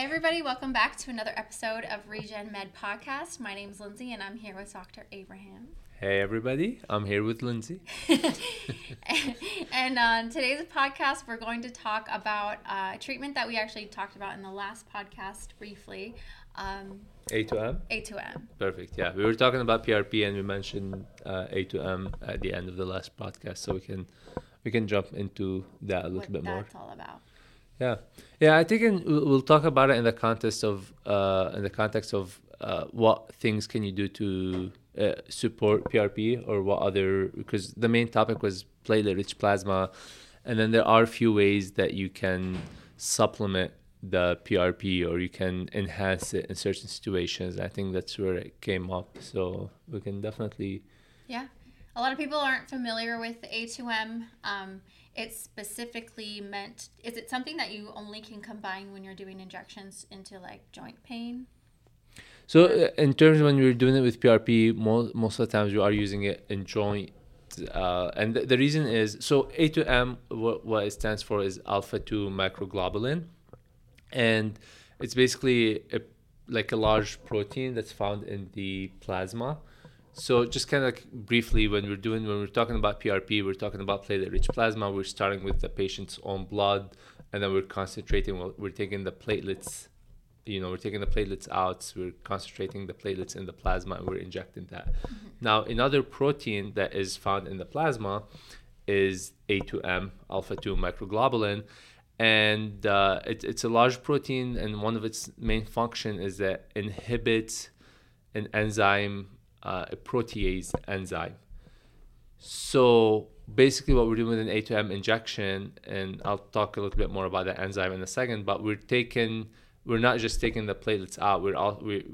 Hey, everybody, welcome back to another episode of Regen Med Podcast. My name is Lindsay, and I'm here with Dr. Abraham. Hey, everybody, I'm here with Lindsay. and on today's podcast, we're going to talk about uh, treatment that we actually talked about in the last podcast briefly. Um, A to M? A to M. Perfect. Yeah, we were talking about PRP and we mentioned uh, A to M at the end of the last podcast, so we can we can jump into that a little what bit more. That's all about. Yeah, yeah. I think in, we'll talk about it in the context of uh, in the context of uh, what things can you do to uh, support PRP or what other because the main topic was platelet-rich plasma, and then there are a few ways that you can supplement the PRP or you can enhance it in certain situations. I think that's where it came up. So we can definitely Yeah. A lot of people aren't familiar with A2M. Um, it's specifically meant, is it something that you only can combine when you're doing injections into like joint pain? So uh, in terms when you're doing it with PRP, most most of the times you are using it in joint, uh, and the, the reason is so A2M, What, what it stands for is alpha two microglobulin, and it's basically a, like a large protein that's found in the plasma. So just kind of like briefly, when we're doing when we're talking about PRP, we're talking about platelet-rich plasma. We're starting with the patient's own blood, and then we're concentrating. We're, we're taking the platelets you know we're taking the platelets out we're concentrating the platelets in the plasma and we're injecting that now another protein that is found in the plasma is a2m alpha 2 microglobulin and uh, it, it's a large protein and one of its main function is that inhibits an enzyme uh, a protease enzyme. So basically what we're doing with an a2m injection and i'll talk a little bit more about the enzyme in a second but we're taking we're not just taking the platelets out we're all we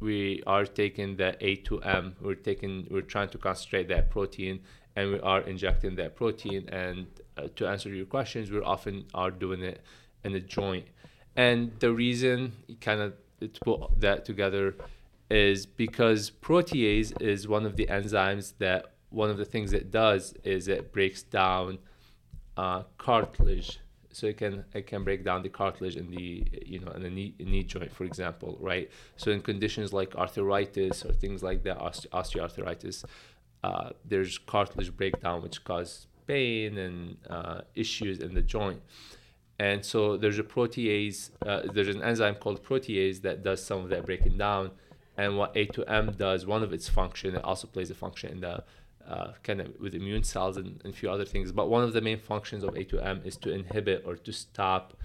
we are taking the a2m we're taking we're trying to concentrate that protein and we are injecting that protein and uh, to answer your questions we often are doing it in a joint. And the reason kind of to put that together is because protease is one of the enzymes that one of the things it does is it breaks down uh, cartilage. So it can it can break down the cartilage in the you know in the knee, knee joint for example right? So in conditions like arthritis or things like that oste- osteoarthritis uh, there's cartilage breakdown which causes pain and uh, issues in the joint. And so there's a protease uh, there's an enzyme called protease that does some of that breaking down and what a2m does one of its function it also plays a function in the uh, kind of with immune cells and, and a few other things. But one of the main functions of A2M is to inhibit or to stop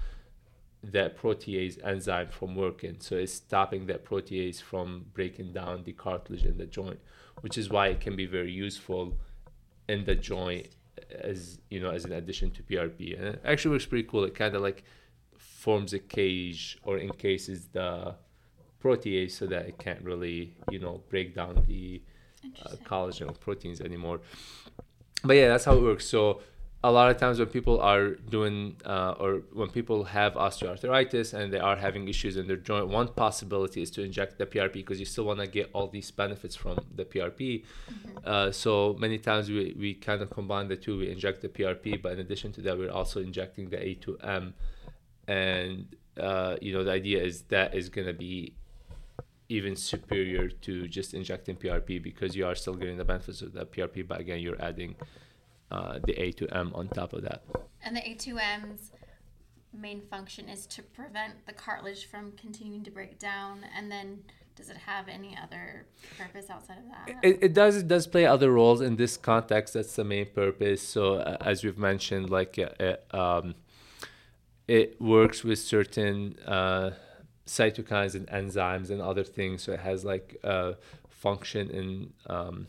that protease enzyme from working. So it's stopping that protease from breaking down the cartilage in the joint, which is why it can be very useful in the joint as you know as an addition to PRP. And it actually works pretty cool. It kind of like forms a cage or encases the protease so that it can't really you know break down the uh, collagen or proteins anymore. But yeah, that's how it works. So a lot of times when people are doing uh, or when people have osteoarthritis and they are having issues in their joint, one possibility is to inject the PRP because you still want to get all these benefits from the PRP. Mm-hmm. Uh, so many times we, we kind of combine the two. We inject the PRP, but in addition to that, we're also injecting the A2M. And uh, you know the idea is that is going to be even superior to just injecting PRP because you are still getting the benefits of that PRP, but again, you're adding uh, the A2M on top of that. And the A2M's main function is to prevent the cartilage from continuing to break down. And then, does it have any other purpose outside of that? It, it does. It does play other roles in this context. That's the main purpose. So, uh, as we've mentioned, like uh, it, um, it works with certain uh, cytokines and enzymes and other things. So it has like uh, function in um,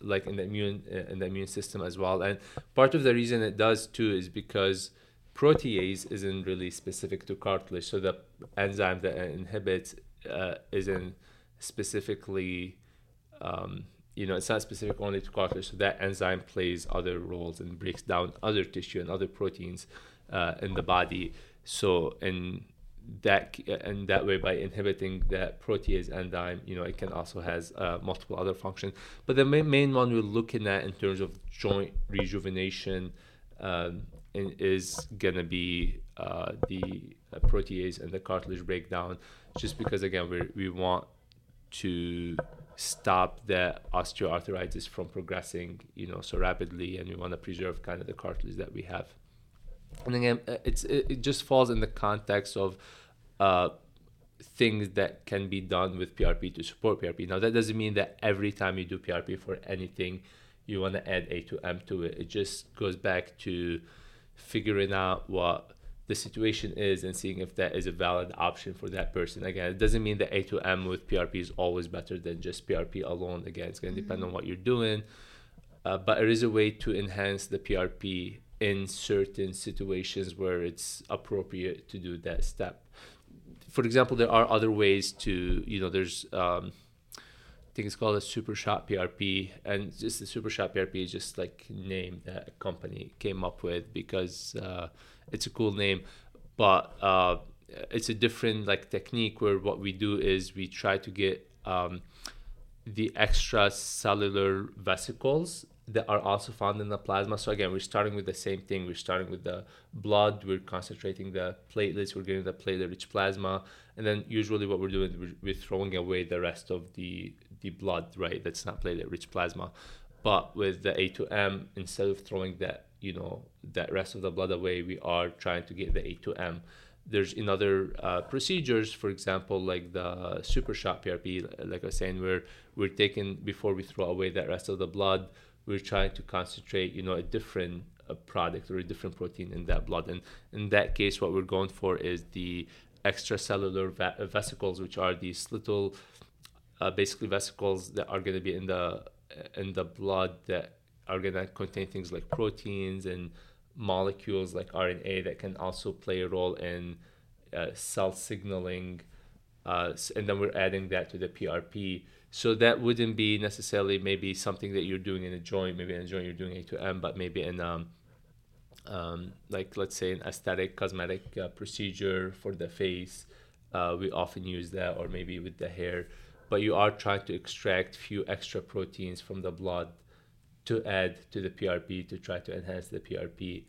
like in the immune in the immune system as well. And part of the reason it does too is because protease isn't really specific to cartilage. So the enzyme that inhibits uh, isn't specifically um, you know, it's not specific only to cartilage. So that enzyme plays other roles and breaks down other tissue and other proteins uh, in the body. So in that and that way by inhibiting that protease enzyme you know it can also has uh, multiple other functions but the main, main one we're looking at in terms of joint rejuvenation um, is gonna be uh, the uh, protease and the cartilage breakdown just because again we we want to stop the osteoarthritis from progressing, you know, so rapidly, and we want to preserve kind of the cartilage that we have. And again, uh, it's it, it just falls in the context of uh, things that can be done with PRP to support PRP. Now, that doesn't mean that every time you do PRP for anything, you want to add a to m to it. It just goes back to figuring out what the situation is and seeing if that is a valid option for that person. Again, it doesn't mean that a to m with PRP is always better than just PRP alone. Again, it's going to depend mm-hmm. on what you're doing. Uh, but there is a way to enhance the PRP in certain situations where it's appropriate to do that step. For example, there are other ways to, you know, there's, um, I think it's called a super shot PRP, and just the super shot PRP is just like name that a company came up with because uh, it's a cool name, but uh, it's a different like technique where what we do is we try to get um, the extracellular vesicles that are also found in the plasma. So again, we're starting with the same thing. We're starting with the blood. We're concentrating the platelets. We're getting the platelet-rich plasma, and then usually what we're doing, we're, throwing away the rest of the the blood, right? That's not platelet-rich plasma. But with the A2M, instead of throwing that, you know, that rest of the blood away, we are trying to get the A2M. There's in other uh, procedures, for example, like the super shot PRP, like I was saying, where we're taking before we throw away that rest of the blood we're trying to concentrate, you know, a different uh, product or a different protein in that blood. And in that case, what we're going for is the extracellular va- vesicles, which are these little, uh, basically vesicles that are going to be in the in the blood that are going to contain things like proteins and molecules like RNA that can also play a role in uh, cell signaling. Uh, and then we're adding that to the PRP so that wouldn't be necessarily maybe something that you're doing in a joint. Maybe in a joint you're doing A2M, but maybe in um, um, like let's say an aesthetic cosmetic uh, procedure for the face, uh, we often use that, or maybe with the hair. But you are trying to extract few extra proteins from the blood to add to the PRP to try to enhance the PRP.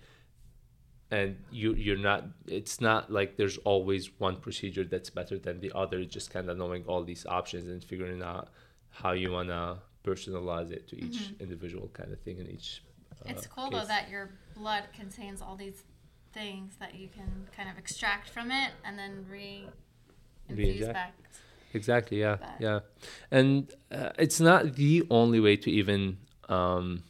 And you you're not. It's not like there's always one procedure that's better than the other. Just kind of knowing all these options and figuring out how you wanna personalize it to each mm-hmm. individual kind of thing in each. Uh, it's cool case. though that your blood contains all these things that you can kind of extract from it and then re infuse back. Exactly. Yeah. Yeah. And uh, it's not the only way to even um,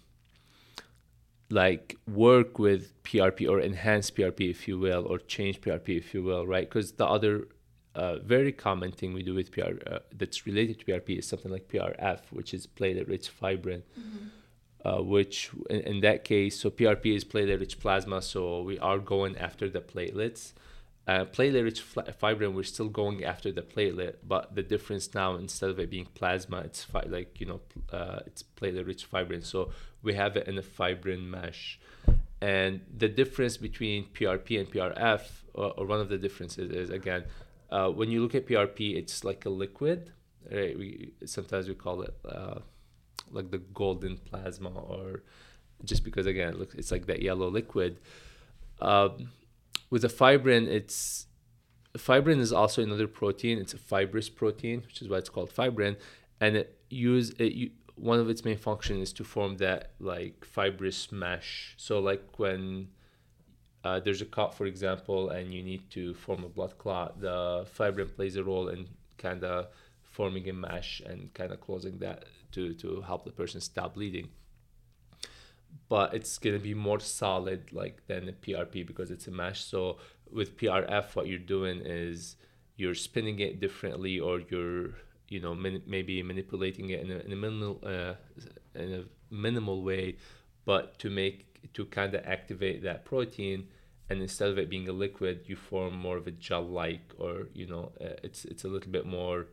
like work with PRP or enhance PRP, if you will, or change PRP, if you will, right? Because the other uh, very common thing we do with PR uh, that's related to PRP is something like PRF, which is platelet-rich fibrin. Mm-hmm. Uh, which in, in, that case, so PRP is platelet-rich plasma, so we are going after the platelets. Uh, platelet-rich fibrin, we're still going after the platelet, but the difference now instead of it being plasma, it's fi- like you know, uh, it's platelet-rich fibrin. So we have it in a fibrin mesh, and the difference between PRP and PRF, or, or one of the differences is again uh, when you look at PRP, it's like a liquid. Right? We sometimes we call it uh, like the golden plasma, or just because again, look, it's like that yellow liquid. Um, with the fibrin, it's fibrin is also another protein. It's a fibrous protein, which is why it's called fibrin, and it use it. One of its main functions is to form that like fibrous mesh. So like when uh, there's a cut, for example, and you need to form a blood clot, the fibrin plays a role in kind of forming a mesh and kind of closing that to, to help the person stop bleeding. But it's going to be more solid like than a PRP because it's a mesh. So with PRF, what you're doing is you're spinning it differently or you're you know maybe manipulating it in a, in a minimal uh, in a minimal way but to make to kind of activate that protein and instead of it being a liquid you form more of a gel like or you know uh, it's it's a little bit more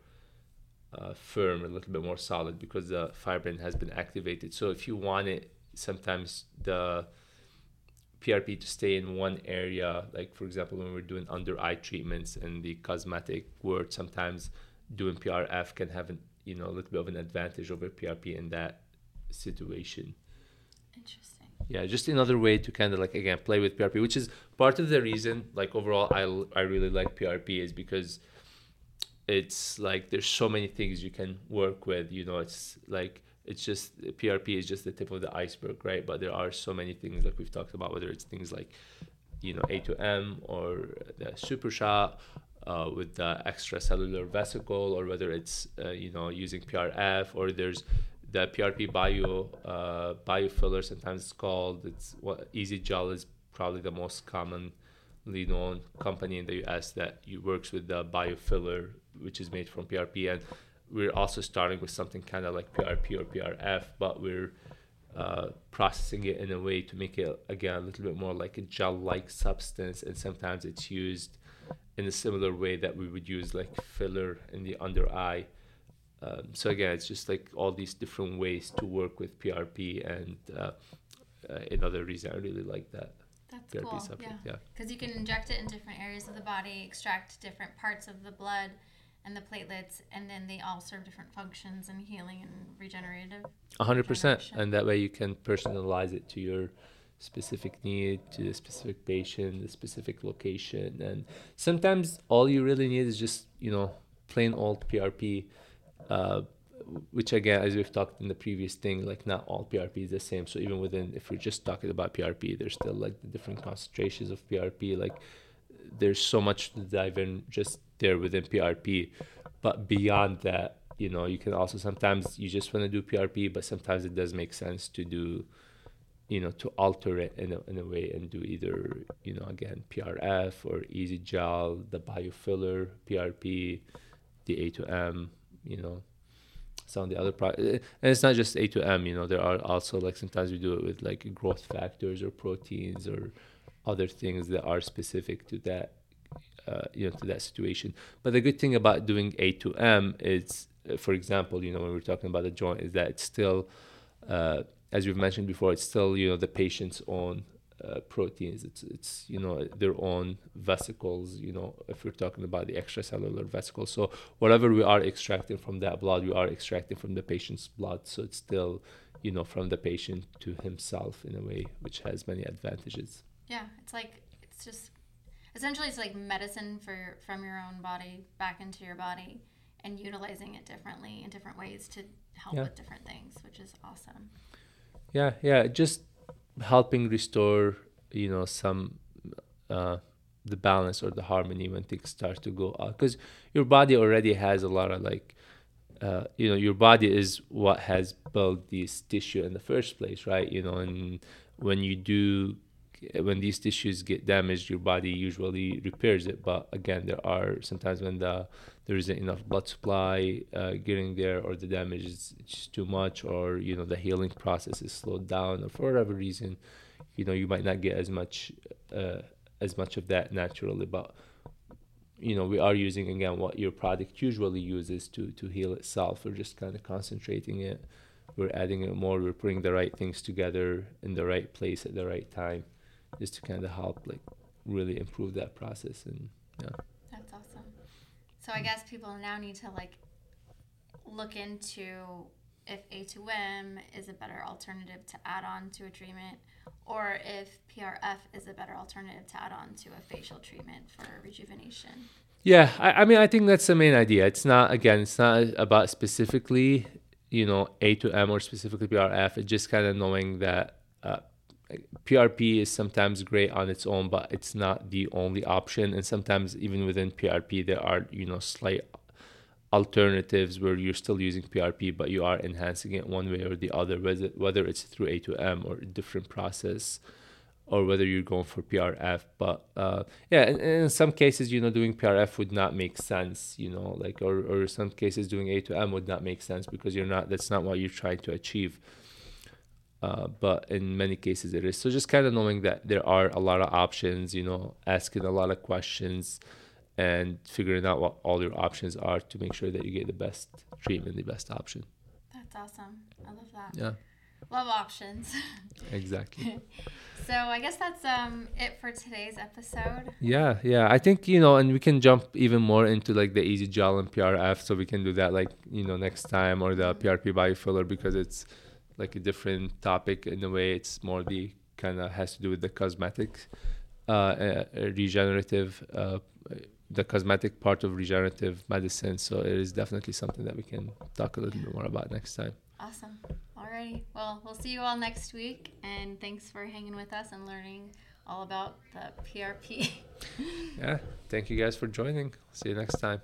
uh, firm a little bit more solid because the fibrin has been activated. So if you want it sometimes the PRP to stay in one area like for example when we're doing under eye treatments in the cosmetic world sometimes doing PRF can have an you know a little bit of an advantage over PRP in that situation. Interesting. Yeah just another way to kind of like again play with prp which is part of the reason like overall i, I really like prp is because it's like there's so many things you can work with you know it's like it's just prp is just the tip of the iceberg right? But there are so many things like we've talked about whether it's things like you know a to m or the super shot uh, with the extracellular vesicle or whether it's uh, you know using prf or there's the PRP bio uh, biofiller, sometimes it's called. It's what EZ Gel is probably the most commonly known company in the U.S. that works with the biofiller, which is made from PRP, and we're also starting with something kind of like PRP or PRF, but we're uh, processing it in a way to make it again a little bit more like a gel-like substance, and sometimes it's used in a similar way that we would use like filler in the under eye um, so again, it's just like all these different ways to work with PRP, and uh, uh, another reason I really like that. That's PRP cool. Subject. Yeah, because yeah. you can inject it in different areas of the body, extract different parts of the blood and the platelets, and then they all serve different functions in healing and regenerative. hundred percent, and that way you can personalize it to your specific need, to the specific patient, the specific location, and sometimes all you really need is just you know plain old PRP uh, which again, as we've talked in the previous thing, like not all PRP is the same. So even within, if we're just talking about PRP, there's still like the different concentrations of PRP. Like there's so much to dive in just there within PRP, but beyond that, you know, you can also sometimes you just want to do PRP, but sometimes it does make sense to do, you know, to alter it in a, in a way and do either, you know, again PRF or EZ Gel, the biofiller PRP, the A to M you know some of the other products and it's not just a to m you know there are also like sometimes we do it with like growth factors or proteins or other things that are specific to that uh, you know to that situation. But the good thing about doing a to m is for example you know when we're talking about the joint is that it's still uh, as we've mentioned before it's still you know the patient's own uh, proteins. It's it's you know their own vesicles. You know if we're talking about the extracellular vesicles. So whatever we are extracting from that blood, we are extracting from the patient's blood. So it's still you know from the patient to himself in a way, which has many advantages. Yeah, it's like it's just essentially it's like medicine for from your own body back into your body and utilizing it differently in different ways to help yeah. with different things, which is awesome. Yeah, yeah, just helping restore you know some uh, the balance or the harmony when things start to go out. Because your body already has a lot of like uh, you know your body is what has built this tissue in the first place right? You know and when you do when these tissues get damaged your body usually repairs it. But again there are sometimes when the there isn't enough blood supply uh, getting there or the damage is just too much or you know the healing process is slowed down or for whatever reason you know you might not get as much uh, as much of that naturally. But you know we are using again what your product usually uses to to heal itself. We're just kind of concentrating it. We're adding it more. We're putting the right things together in the right place at the right time just to kind of help like really improve that process and yeah. That's awesome. So i guess people now need to like look into if a2m is a better alternative to add on to a treatment or if prf is a better alternative to add on to a facial treatment for rejuvenation. Yeah I, I mean i think that's the main idea. It's not again it's not about specifically you know a to m or specifically prf it's just kind of knowing that uh, PRP is sometimes great on its own, but it's not the only option. And sometimes even within PRP, there are you know slight alternatives where you're still using PRP, but you are enhancing it one way or the other, whether it's through A to M or a different process, or whether you're going for PRF. But uh, yeah, in, in some cases, you know, doing PRF would not make sense. You know, like or or some cases doing A to M would not make sense because you're not. That's not what you're trying to achieve. Uh, but in many cases it is. So just kind of knowing that there are a lot of options, you know, asking a lot of questions and figuring out what all your options are to make sure that you get the best treatment, the best option. That's awesome. I love that. Yeah. Love options. exactly. so I guess that's um it for today's episode. Yeah, yeah. I think you know, and we can jump even more into like the EZ Gel and PRF, so we can do that like you know next time or the PRP biofiller because it's like a different topic in a way. It's more the kind of has to do with the cosmetic, uh, uh, regenerative, uh, the cosmetic part of regenerative medicine. So it is definitely something that we can talk a little bit more about next time. Awesome. Alrighty. Well, we'll see you all next week, and thanks for hanging with us and learning all about the PRP. yeah. Thank you guys for joining. See you next time.